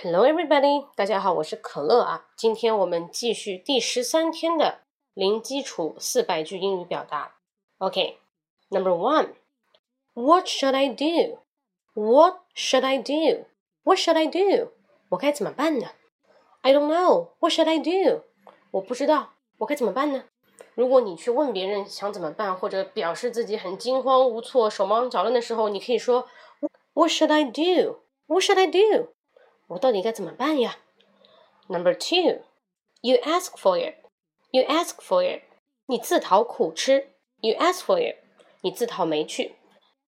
Hello, everybody！大家好，我是可乐啊。今天我们继续第十三天的零基础四百句英语表达。OK，Number、one，What should I do? What should I do? What should I do? 我该怎么办呢？I don't know. What should I do? 我不知道，我该怎么办呢？如果你去问别人想怎么办，或者表示自己很惊慌无措、手忙脚乱的时候，你可以说 What should I do? What should I do? 我到底该怎么办呀？Number two, you ask for it. You ask for it. 你自讨苦吃。You ask for it. 你自讨没趣。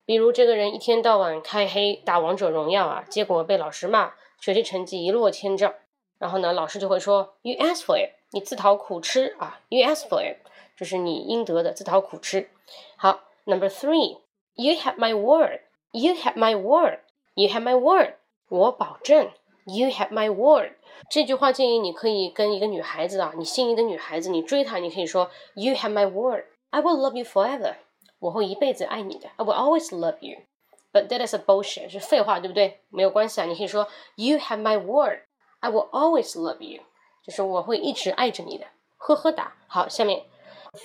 比如这个人一天到晚开黑打王者荣耀啊，结果被老师骂，学习成绩一落千丈。然后呢，老师就会说，You ask for it. 你自讨苦吃啊。You ask for it. 这是你应得的，自讨苦吃。好，Number three, you have my word. You have my word. You have my word. 我保证。You have my word。这句话建议你可以跟一个女孩子啊，你心仪的女孩子，你追她，你可以说 You have my word。I will love you forever。我会一辈子爱你的。I will always love you。But that is a bullshit，是废话，对不对？没有关系啊，你可以说 You have my word。I will always love you。就是我会一直爱着你的。呵呵哒。好，下面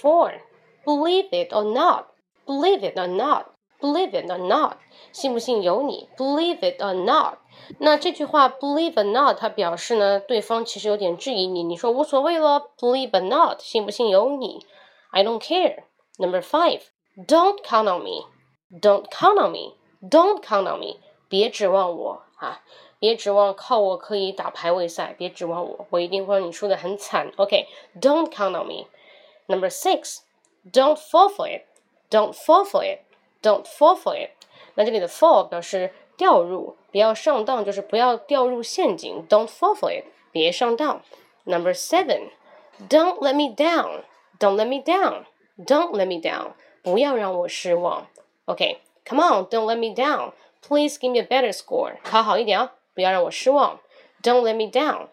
Four。Believe it or not。Believe it or not。Believe it or not，信不信由你。Believe it or not，那这句话 believe or not，它表示呢，对方其实有点质疑你。你说无所谓了，believe or not，信不信由你。I don't care。Number five，don't count on me。Don't count on me。Don't count on me。别指望我啊，别指望靠我可以打排位赛，别指望我，我一定会让你输得很惨。OK，don't count on me。Number six，don't fall for it。Don't fall for it。 Don't fall for it。那这里的 fall 表示掉入，不要上当，就是不要掉入陷阱。Don't fall for it，别上当。Number seven，Don't let me down。Don't let me down。Don't let me down。不要让我失望。OK，Come on，Don't let me down。Please give me a better score。考好一点啊，不要让我失望。Don't let me down。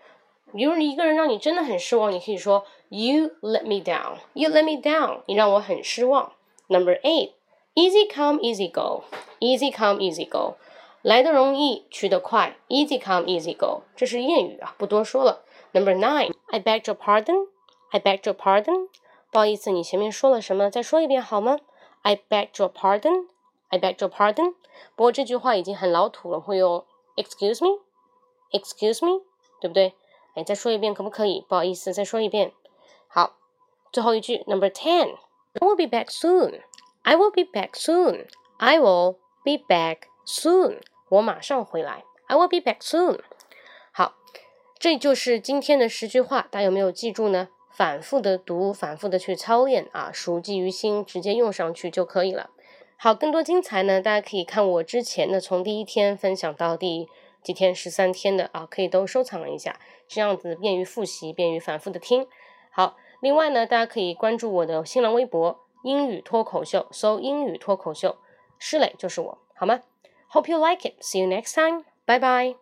如果一个人让你真的很失望，你可以说 You let me down。You let me down。你让我很失望。Number eight。 Easy come, easy go. Easy come, easy go. 来的容易，去得快。Easy come, easy go. 这是谚语啊，不多说了。Number nine. I beg your pardon. I beg your pardon. 不好意思，你前面说了什么？再说一遍好吗？I beg your pardon. I beg your pardon. 不过这句话已经很老土了，会用 Excuse me. Excuse me，对不对？哎，再说一遍可不可以？不好意思，再说一遍。好，最后一句。Number ten. I will be back soon. I will be back soon. I will be back soon. 我马上回来。I will be back soon. 好，这就是今天的十句话，大家有没有记住呢？反复的读，反复的去操练啊，熟记于心，直接用上去就可以了。好，更多精彩呢，大家可以看我之前的，从第一天分享到第几天，十三天的啊，可以都收藏一下，这样子便于复习，便于反复的听。好，另外呢，大家可以关注我的新浪微博。英语脱口秀，搜英语脱口秀，施磊就是我，好吗？Hope you like it. See you next time. Bye bye.